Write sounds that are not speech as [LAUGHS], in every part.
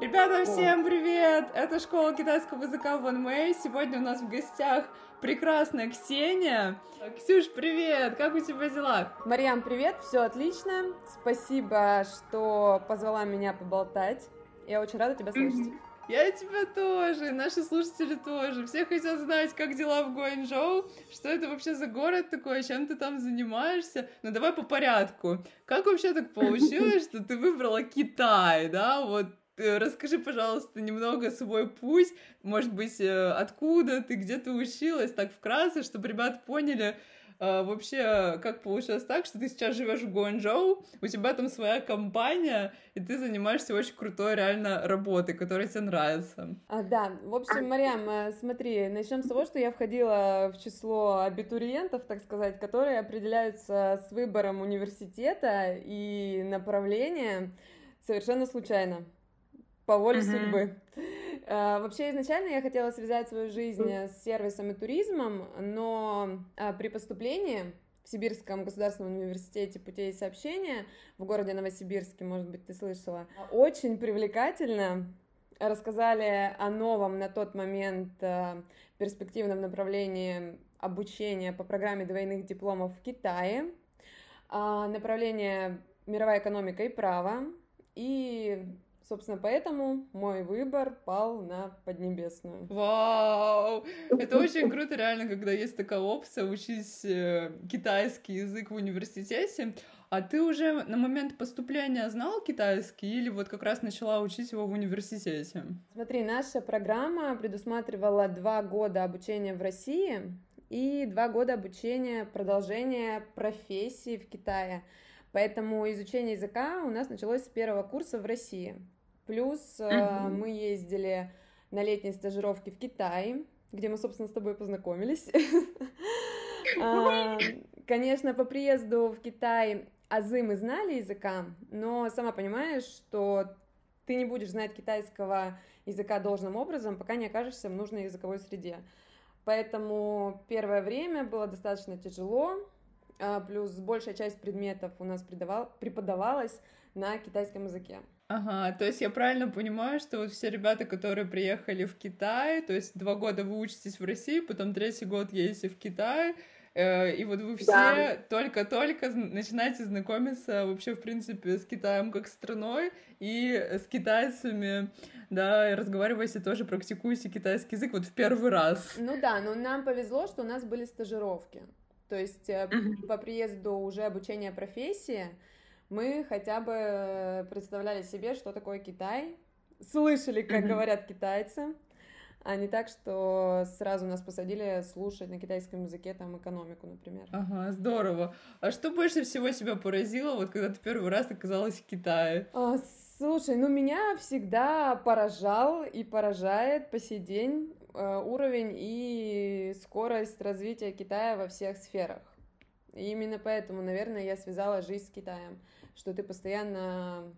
Ребята, всем привет! Это школа китайского языка Ван Мэй. Сегодня у нас в гостях прекрасная Ксения. Ксюш, привет! Как у тебя дела? Марьям, привет! Все отлично. Спасибо, что позвала меня поболтать. Я очень рада тебя слышать. Я тебя тоже, наши слушатели тоже. Все хотят знать, как дела в Гуанчжоу, что это вообще за город такой, чем ты там занимаешься. Ну давай по порядку. Как вообще так получилось, [LAUGHS] что ты выбрала Китай, да? Вот расскажи, пожалуйста, немного свой путь, может быть, э, откуда ты, где ты училась, так вкратце, чтобы ребят поняли, а, вообще, как получилось так, что ты сейчас живешь в Гуанчжоу, у тебя там своя компания, и ты занимаешься очень крутой реально работой, которая тебе нравится. А, да, в общем, Марьям, э, смотри, начнем с того, что я входила в число абитуриентов, так сказать, которые определяются с выбором университета и направления совершенно случайно, по воле mm-hmm. судьбы. А, вообще, изначально я хотела связать свою жизнь с сервисом и туризмом, но а, при поступлении в Сибирском государственном университете путей сообщения в городе Новосибирске, может быть, ты слышала, очень привлекательно рассказали о новом на тот момент а, перспективном направлении обучения по программе двойных дипломов в Китае, направление мировая экономика и право, и Собственно, поэтому мой выбор пал на Поднебесную. Вау! Это очень [LAUGHS] круто, реально, когда есть такая опция учить э, китайский язык в университете. А ты уже на момент поступления знал китайский или вот как раз начала учить его в университете? Смотри, наша программа предусматривала два года обучения в России и два года обучения, продолжения профессии в Китае. Поэтому изучение языка у нас началось с первого курса в России. Плюс mm-hmm. мы ездили на летние стажировки в Китай, где мы, собственно, с тобой познакомились. [LAUGHS] А, конечно, по приезду в Китай азы мы знали языка, но сама понимаешь, что ты не будешь знать китайского языка должным образом, пока не окажешься в нужной языковой среде. Поэтому первое время было достаточно тяжело, а, плюс большая часть предметов у нас преподавалась на китайском языке. Ага, то есть я правильно понимаю, что вот все ребята, которые приехали в Китай, то есть два года вы учитесь в России, потом третий год едете в Китай, э, и вот вы все да. только-только начинаете знакомиться вообще, в принципе, с Китаем как страной и с китайцами, да, и разговариваете тоже, практикуете китайский язык вот в первый раз. Ну да, но нам повезло, что у нас были стажировки. То есть mm-hmm. по приезду уже обучения профессии мы хотя бы представляли себе, что такое Китай, слышали, как говорят китайцы, а не так, что сразу нас посадили слушать на китайском языке там экономику, например. Ага, здорово. А что больше всего тебя поразило, вот когда ты первый раз оказалась в Китае? А, слушай, ну меня всегда поражал и поражает по сей день э, уровень и скорость развития Китая во всех сферах. И именно поэтому, наверное, я связала жизнь с Китаем что ты постоянно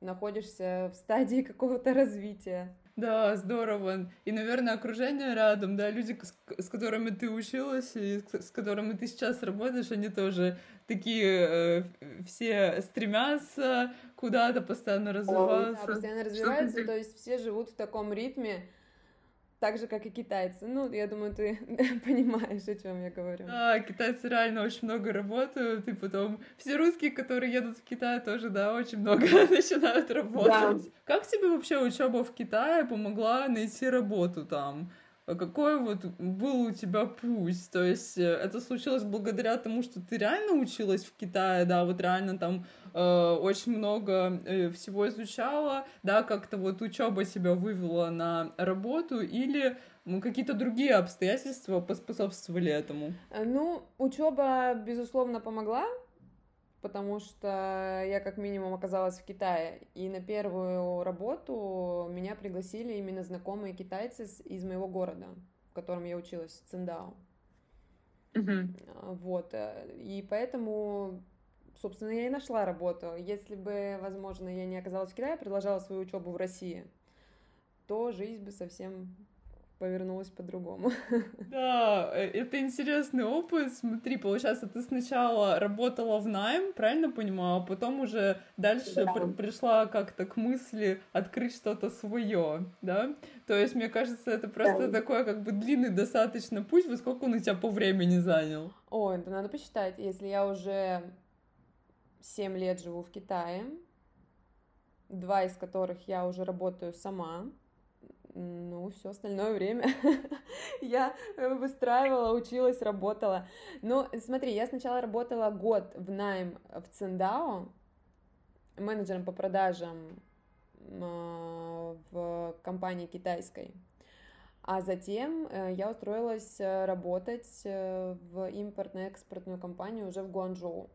находишься в стадии [LAUGHS] какого-то развития. Да, здорово. И, наверное, окружение рядом, да, люди, с, которыми ты училась и с, с которыми ты сейчас работаешь, они тоже такие э, все стремятся куда-то постоянно развиваться. Да, постоянно развиваются, то есть все живут в таком ритме, так же, как и китайцы. Ну, я думаю, ты [LAUGHS] понимаешь, о чем я говорю. Да, китайцы реально очень много работают, и потом все русские, которые едут в Китай, тоже, да, очень много [LAUGHS] начинают работать. Да. Как тебе вообще учеба в Китае помогла найти работу там? А какой вот был у тебя путь? То есть э, это случилось благодаря тому, что ты реально училась в Китае, да, вот реально там э, очень много э, всего изучала, да, как-то вот учеба себя вывела на работу или какие-то другие обстоятельства поспособствовали этому? Э, ну, учеба, безусловно, помогла, потому что я как минимум оказалась в Китае, и на первую работу меня пригласили именно знакомые китайцы из моего города, в котором я училась, Циндао. Uh-huh. Вот, э, и поэтому, собственно, я и нашла работу. Если бы, возможно, я не оказалась в Китае, продолжала свою учебу в России, то жизнь бы совсем повернулось по-другому. [LAUGHS] Да, э, это интересный опыт. Смотри, получается, ты сначала работала в найм, правильно понимаю, а потом уже дальше да. при пришла как-то к мысли открыть что-то свое, да? То есть, мне кажется, это просто да. такой как бы длинный достаточно путь. Во сколько он у тебя по времени занял? Ой, это надо посчитать. Если я уже 7 лет живу в Китае, два из которых я уже работаю сама, ну, все остальное время [LAUGHS] я выстраивала, училась, работала. Ну, смотри, я сначала работала год в найм в Циндао, менеджером по продажам а, в компании китайской. А затем э, я устроилась э, работать э, в импортно-экспортную компанию уже в Гуанчжоу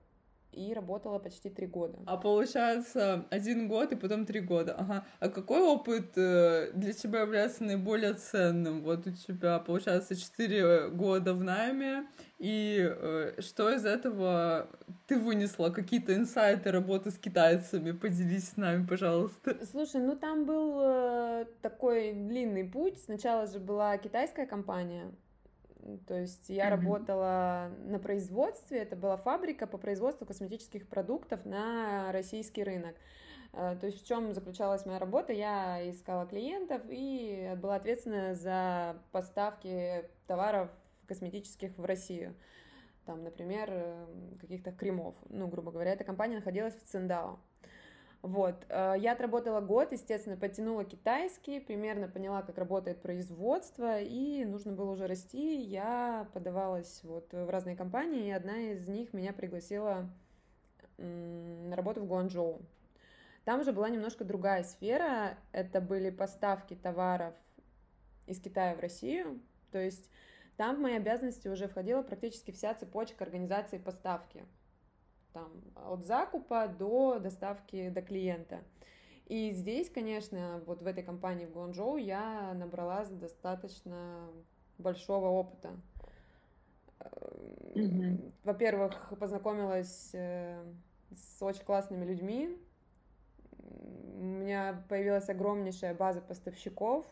и работала почти три года. А получается один год и потом три года. Ага. А какой опыт э, для тебя является наиболее ценным? Вот у тебя получается четыре года в найме, и э, что из этого ты вынесла? Какие-то инсайты работы с китайцами? Поделись с нами, пожалуйста. Слушай, ну там был э, такой длинный путь. Сначала же была китайская компания, то есть я mm-hmm. работала на производстве, это была фабрика по производству косметических продуктов на российский рынок. Э, то есть в чем заключалась моя работа? Я искала клиентов и была ответственна за поставки товаров косметических в Россию. Там, например, э, каких-то кремов. Ну, грубо говоря, эта компания находилась в Циндао. Вот, э, я отработала год, естественно, подтянула китайский, примерно поняла, как работает производство, и нужно было уже расти. Я подавалась вот в разные компании, и одна из них меня пригласила на работу в Гуанчжоу. Там уже была немножко другая сфера, это были поставки товаров из Китая в Россию, то есть там в мои обязанности уже входила практически вся цепочка организации поставки там, от закупа до доставки до клиента. И здесь, конечно, вот в этой компании в Гуанчжоу я набралась достаточно большого опыта. Mm-hmm. Во-первых, познакомилась э, с очень классными людьми. У меня появилась огромнейшая база поставщиков.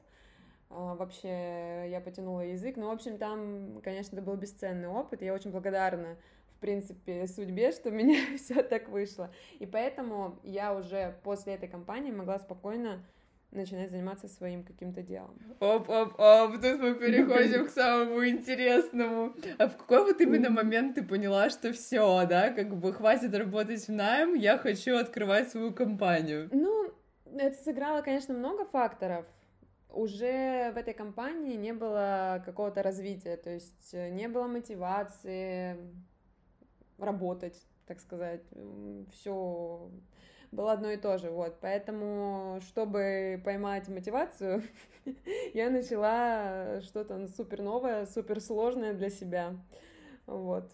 А, вообще я потянула язык. Ну, в общем, там, конечно, это был бесценный опыт. Я очень благодарна принципе, судьбе, что у меня [LAUGHS] все так вышло. И поэтому я уже после этой кампании могла спокойно начинать заниматься своим каким-то делом. Оп-оп-оп, тут мы переходим к самому интересному. А в какой вот именно момент ты поняла, что все, да, как бы хватит работать в найм, я хочу открывать свою компанию? Ну, это сыграло, конечно, много факторов. Уже в этой компании не было какого-то развития, то есть э, не было мотивации, работать, так сказать. Все было одно и то же, вот. Поэтому, чтобы поймать мотивацию, [LAUGHS] я начала что-то супер новое, супер сложное для себя, вот.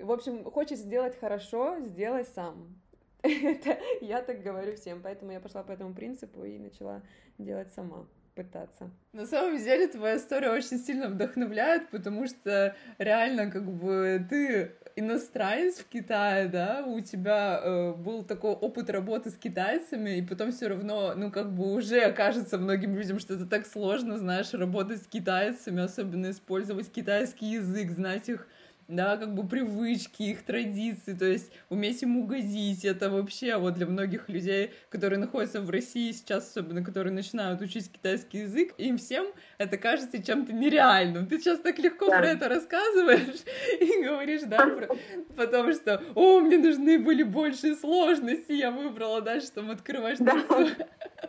В общем, хочешь сделать хорошо, сделай сам. [LAUGHS] Это я так говорю всем, поэтому я пошла по этому принципу и начала делать сама пытаться. На самом деле твоя история очень сильно вдохновляет, потому что реально как бы ты иностранец в Китае, да, у тебя э, был такой опыт работы с китайцами, и потом все равно, ну, как бы уже кажется многим людям, что это так сложно, знаешь, работать с китайцами, особенно использовать китайский язык, знать их да, как бы привычки, их традиции, то есть уметь им угодить, это вообще вот для многих людей, которые находятся в России сейчас, особенно которые начинают учить китайский язык, им всем это кажется чем-то нереальным. Ты сейчас так легко да. про это рассказываешь [LAUGHS] и говоришь, да, про... [LAUGHS] потому что, о, мне нужны были большие сложности, я выбрала дальше там открывать что-то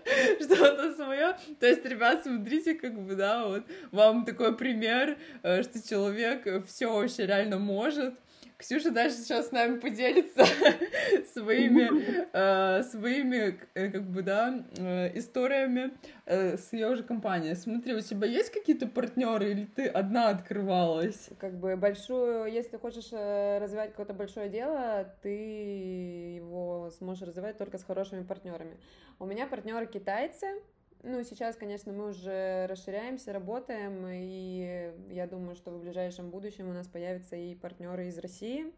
[LAUGHS] что-то свое. То есть, ребят, смотрите, как бы, да, вот вам такой пример, э, что человек все вообще реально может, Ксюша дальше сейчас с нами поделится [LAUGHS] своими, э, своими, э, как бы, да, э, историями э, с ее же компанией. Смотри, у тебя есть какие-то партнеры или ты одна открывалась? Как бы большую, если хочешь э, развивать какое-то большое дело, ты его сможешь развивать только с хорошими партнерами. У меня партнеры китайцы, ну, сейчас, конечно, мы уже расширяемся, работаем, и я думаю, что в ближайшем будущем у нас появятся и партнеры из России.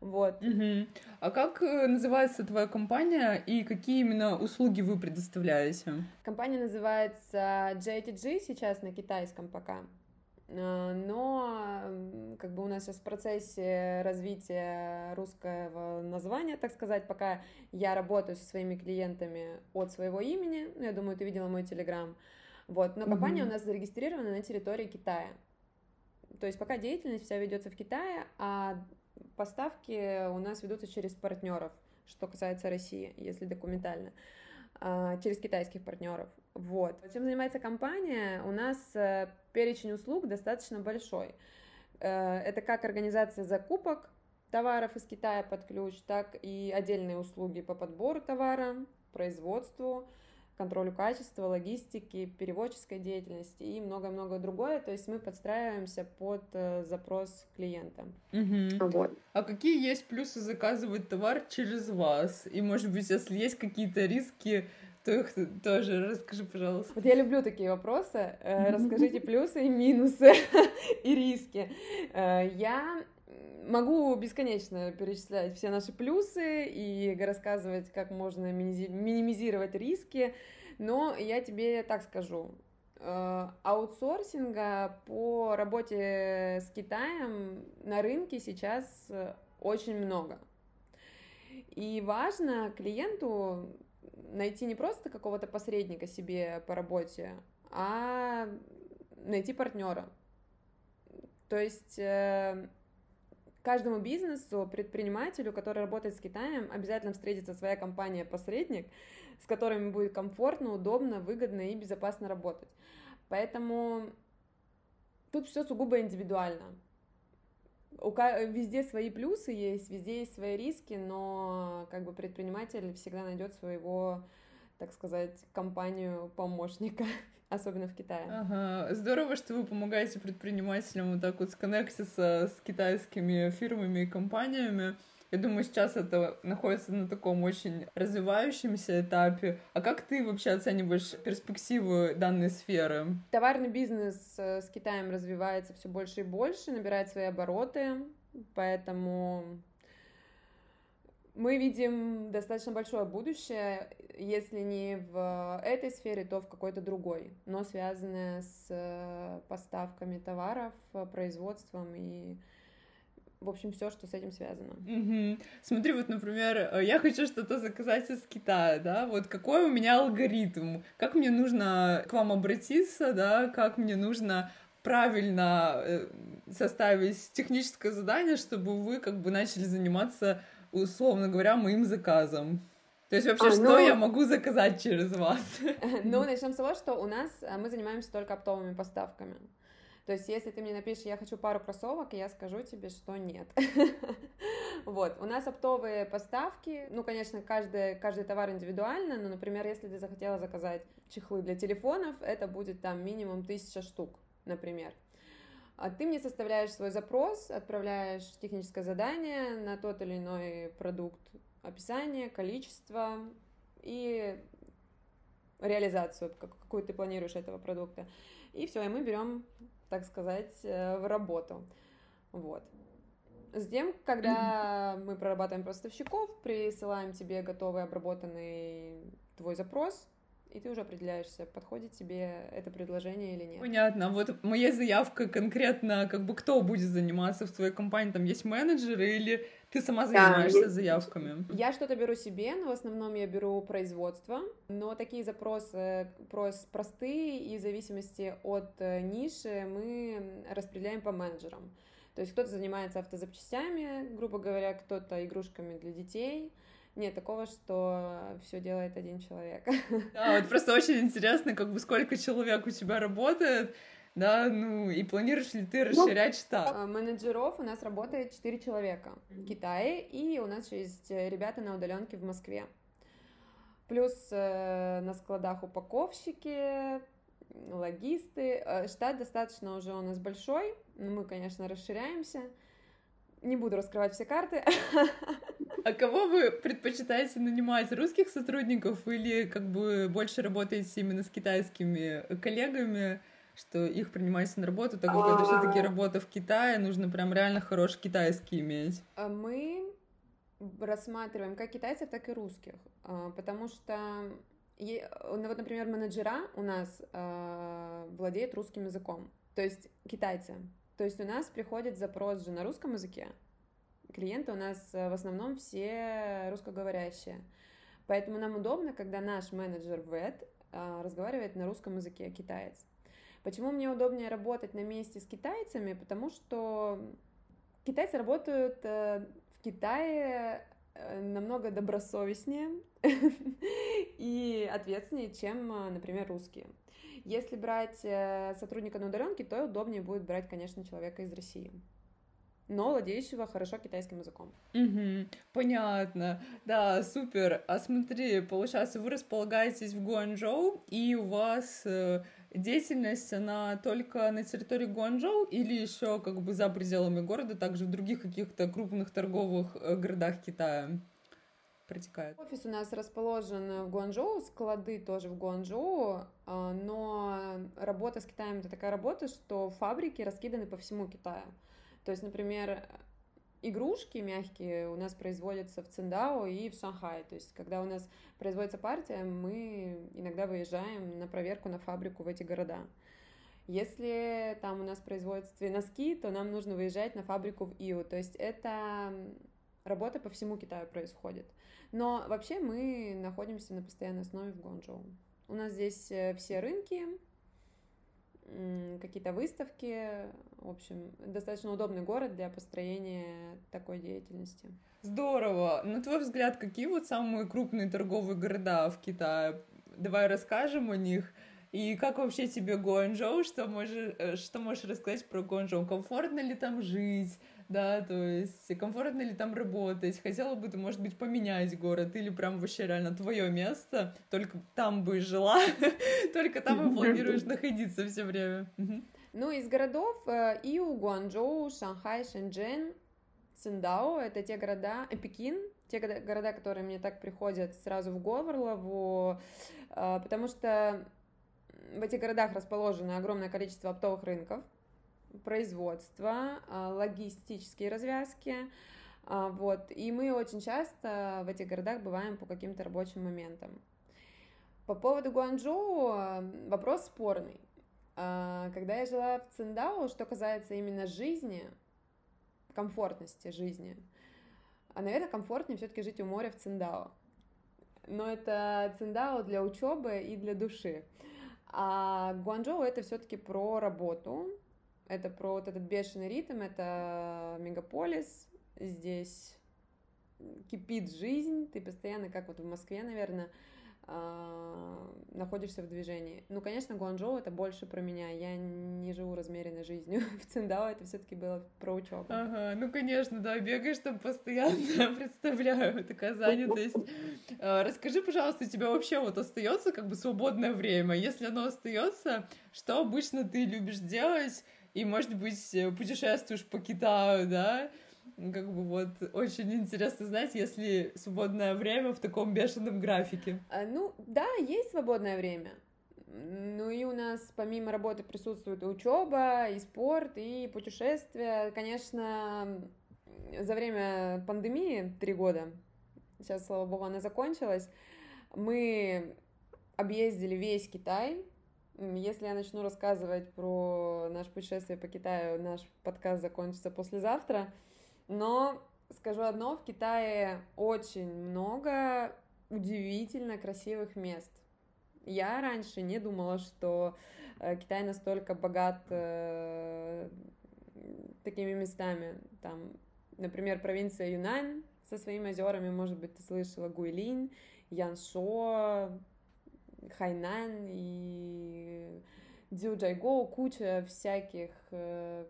Вот. Угу. А как э, называется твоя компания и какие именно услуги вы предоставляете? Компания называется JTG сейчас на китайском пока. Э, но как бы у нас сейчас в процессе развития русского названия, так сказать, пока я работаю со своими клиентами от своего имени, ну, я думаю, ты видела мой телеграм, вот, но компания mm-hmm. у нас зарегистрирована на территории Китая, то есть пока деятельность вся ведется в Китае, а поставки у нас ведутся через партнеров, что касается России, если документально, а, через китайских партнеров. Вот. Чем занимается компания? У нас э, перечень услуг достаточно большой. Э, это как организация закупок товаров из Китая под ключ, так и отдельные услуги по подбору товара, производству, контролю качества, логистики, переводческой деятельности и много-много другое. То есть мы подстраиваемся под э, запрос клиента. Угу. Вот. А какие есть плюсы заказывать товар через вас? И, может быть, если есть какие-то риски, их тоже расскажи, пожалуйста. Вот я люблю такие вопросы. Э, расскажите плюсы и минусы [LAUGHS] и риски. Э, я могу бесконечно перечислять все наши плюсы и рассказывать, как можно минимизировать риски, но я тебе так скажу. Э, аутсорсинга по работе с Китаем на рынке сейчас очень много. И важно клиенту найти не просто какого-то посредника себе по работе, а найти партнера. То есть э, каждому бизнесу, предпринимателю, который работает с Китаем, обязательно встретится своя компания-посредник, с которыми будет комфортно, удобно, выгодно и безопасно работать. Поэтому тут все сугубо индивидуально. У, везде свои плюсы есть, везде есть свои риски, но как бы предприниматель всегда найдет своего, так сказать, компанию помощника, [LAUGHS] особенно в Китае. Ага, здорово, что вы помогаете предпринимателям вот так вот сконнектиться с китайскими фирмами и компаниями. Я думаю, сейчас это находится на таком очень развивающемся этапе. А как ты вообще оцениваешь перспективы данной сферы? Товарный бизнес э, с Китаем развивается все больше и больше, набирает свои обороты, поэтому мы видим достаточно большое будущее, если не в этой сфере, то в какой-то другой, но связанное с э, поставками товаров, производством и в общем, все, что с этим связано. Угу. Смотри, вот, например, э, я хочу что-то заказать из Китая, да, вот какой у меня алгоритм, как мне нужно к вам обратиться, да, как мне нужно правильно э, составить техническое задание, чтобы вы как бы начали заниматься, условно говоря, моим заказом. То есть вообще, а, что ну... я могу заказать через вас? [LAUGHS] Ну, начнем с того, что у нас э, мы занимаемся только оптовыми поставками. То есть, если ты мне напишешь, я хочу пару кроссовок, я скажу тебе, что нет. [LAUGHS] Вот, у нас оптовые поставки, ну, конечно, каждый, каждый товар индивидуально, но, например, если ты захотела заказать чехлы для телефонов, это будет там минимум тысяча штук, например. А ты мне составляешь свой запрос, отправляешь техническое задание на тот или иной продукт, описание, количество и реализацию, какую ты планируешь этого продукта. И все, и мы берем так сказать, э, в работу. Вот. Затем, когда мы прорабатываем поставщиков, присылаем тебе готовый обработанный твой запрос, и ты уже определяешься, подходит тебе это предложение или нет. Понятно. Вот моя заявка конкретно, как бы кто будет заниматься в твоей компании, там есть менеджеры или ты сама занимаешься да, заявками? Я что-то беру себе, но в основном я беру производство, но такие запросы прос, простые и в зависимости от э, ниши мы распределяем по менеджерам. То есть кто-то занимается автозапчастями, грубо говоря, кто-то игрушками для детей, нет такого, что все делает один человек. [LAUGHS] Да, вот просто очень интересно, как бы сколько человек у тебя работает, да, ну и планируешь ли ты ну, расширять штат? А, менеджеров у нас работает 4 человека в Китае, и у нас есть ребята на удаленке в Москве. Плюс э, на складах упаковщики, логисты. Э, штат достаточно уже у нас большой, но мы, конечно, расширяемся. Не буду раскрывать все карты. А кого вы предпочитаете нанимать? Русских сотрудников или как бы больше работаете именно с китайскими коллегами, что их принимаете на работу, так как это все-таки а. работа в Китае, нужно прям реально хороший китайский иметь? А мы рассматриваем как китайцев, так и русских, а, потому что ну вот, например, менеджера у нас э, владеют русским языком, то есть китайцы. То есть у нас приходит запрос же на русском языке. Клиенты у нас э, в основном все русскоговорящие. Поэтому нам удобно, когда наш менеджер ВЭД э, разговаривает на русском языке, китаец. Почему мне удобнее работать на месте с китайцами? Потому что китайцы работают э, в Китае намного добросовестнее [LAUGHS] и ответственнее, чем, например, русские. Если брать э, сотрудника на удаленке, то удобнее будет брать, конечно, человека из России но владеющего хорошо китайским языком. Угу, понятно. Да, супер. А смотри, получается, вы располагаетесь в Гуанчжоу, и у вас деятельность, она только на территории Гуанчжоу или еще как бы за пределами города, также в других каких-то крупных торговых э, городах Китая протекает? Офис у нас расположен в Гуанчжоу, склады тоже в Гуанчжоу, а, но работа с Китаем это такая работа, что фабрики раскиданы по всему Китаю. То есть, например, игрушки мягкие у нас производятся в Циндао и в Шанхае. То есть, когда у нас производится партия, мы иногда выезжаем на проверку на фабрику в эти города. Если там у нас производятся носки, то нам нужно выезжать на фабрику в Иу. То есть это работа по всему Китаю происходит. Но вообще мы находимся на постоянной основе в Гуанчжоу. У нас здесь э, все рынки, какие-то выставки. В общем, достаточно удобный город для построения такой деятельности. Здорово. На твой взгляд, какие вот самые крупные торговые города в Китае? Давай расскажем о них. И как вообще тебе Гуанчжоу? Что можешь, э, что можешь рассказать про Гуанчжоу? Комфортно ли там жить? да, то есть комфортно ли там работать, хотела бы ты, может быть, поменять город, или прям вообще реально твое место, только там бы жила, [LAUGHS] только там и планируешь находиться все время. Ну, из городов э, Иу, Гуанчжоу, Шанхай, Шэньчжэнь, Циндао — это те города, э, Пекин, те города, которые мне так приходят сразу в горло, потому что в этих городах расположено огромное количество оптовых рынков, производства, а, логистические развязки, а, вот, и мы очень часто в этих городах бываем по каким-то рабочим моментам. По поводу Гуанчжоу а, вопрос спорный. Когда я жила в Циндао, что касается именно жизни, комфортности жизни, а, наверное, комфортнее все-таки жить у моря в Циндао. Но это Циндао для учебы и для души. А Гуанчжоу это все-таки про работу, это про вот этот бешеный ритм, это мегаполис, здесь кипит жизнь, ты постоянно, как вот в Москве, наверное, находишься в движении. Ну, конечно, Гуанчжоу это больше про меня. Я не живу размеренной жизнью. [LAUGHS] В Циндао это все-таки было про учебу. Ага, ну конечно, да, бегаешь там постоянно, [LAUGHS] представляю, такая занятость. А, расскажи, пожалуйста, у тебя вообще вот остается как бы свободное время? Если оно остается, что обычно ты любишь делать? и, может быть, путешествуешь по Китаю, да, как бы вот очень интересно знать, если свободное время в таком бешеном графике. А, ну, да, есть свободное время. Ну и у нас помимо работы присутствует и учеба, и спорт, и путешествия. Конечно, за время пандемии три года, сейчас, слава богу, она закончилась, мы объездили весь Китай, если я начну рассказывать про наше путешествие по Китаю, наш подкаст закончится послезавтра. Но скажу одно, в Китае очень много удивительно красивых мест. Я раньше не думала, что э, Китай настолько богат э, такими местами. Там, например, провинция Юнань со своими озерами, может быть, ты слышала, Гуйлинь, Яншо, Хайнан и Дзюджайго, куча всяких э,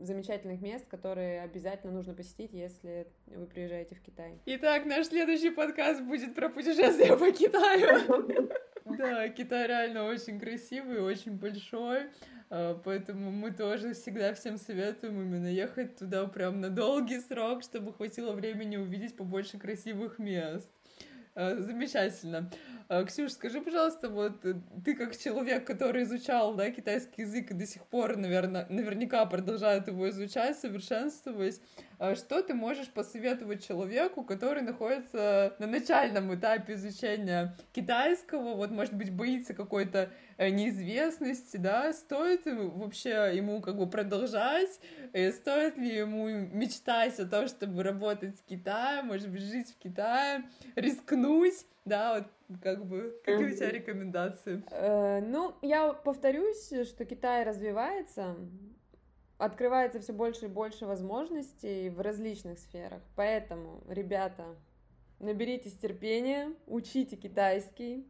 замечательных мест, которые обязательно нужно посетить, если вы приезжаете в Китай. Итак, наш следующий подкаст будет про путешествия по Китаю. [LAUGHS] Да, Китай реально очень красивый, очень большой, э, поэтому мы тоже всегда всем советуем именно ехать туда прям на долгий срок, чтобы хватило времени увидеть побольше красивых мест. Э, замечательно. Э, Ксюш, скажи, пожалуйста, вот э, ты как человек, который изучал да, китайский язык и до сих пор, наверное, наверняка продолжает его изучать, совершенствовать, а что ты можешь посоветовать человеку, который находится на начальном этапе изучения китайского, вот, может быть, боится какой-то э, неизвестности, да, стоит вообще ему как бы продолжать, и стоит ли ему мечтать о том, чтобы работать в Китае, может быть, жить в Китае, рискнуть, да, вот как бы, какие у тебя рекомендации? Э, ну, я повторюсь, что Китай развивается, открывается все больше и больше возможностей в различных сферах. Поэтому, ребята, наберитесь терпения, учите китайский,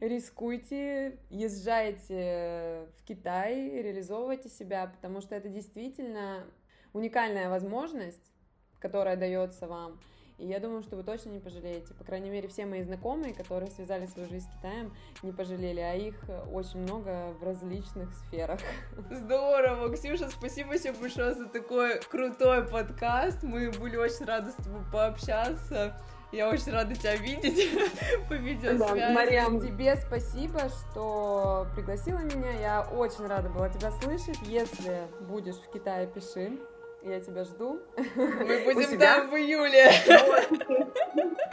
рискуйте, езжайте в Китай, реализовывайте себя, потому что это действительно уникальная возможность, которая дается вам. И я думаю, что вы точно не пожалеете. По крайней мере, все мои знакомые, которые связали свою жизнь с Китаем, не пожалели, а их очень много в различных сферах. [LAUGHS] Здорово! Ксюша, спасибо тебе большое за такой крутой подкаст. Мы были очень рады с тобой пообщаться. Я очень рада тебя видеть [LAUGHS] по видеосвязи. Да, Мариам, тебе спасибо, что пригласила меня. Я очень рада была тебя слышать. Если будешь в Китае, пиши. Я тебя жду. Мы [LAUGHS] будем там в июле. [LAUGHS]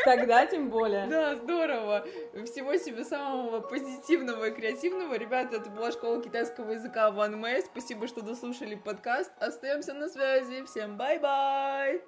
Тогда тем более. Да, здорово. Всего себе самого позитивного и креативного. Ребята, это была школа китайского языка One May. Спасибо, что дослушали подкаст. Остаемся на связи. Всем bye-bye!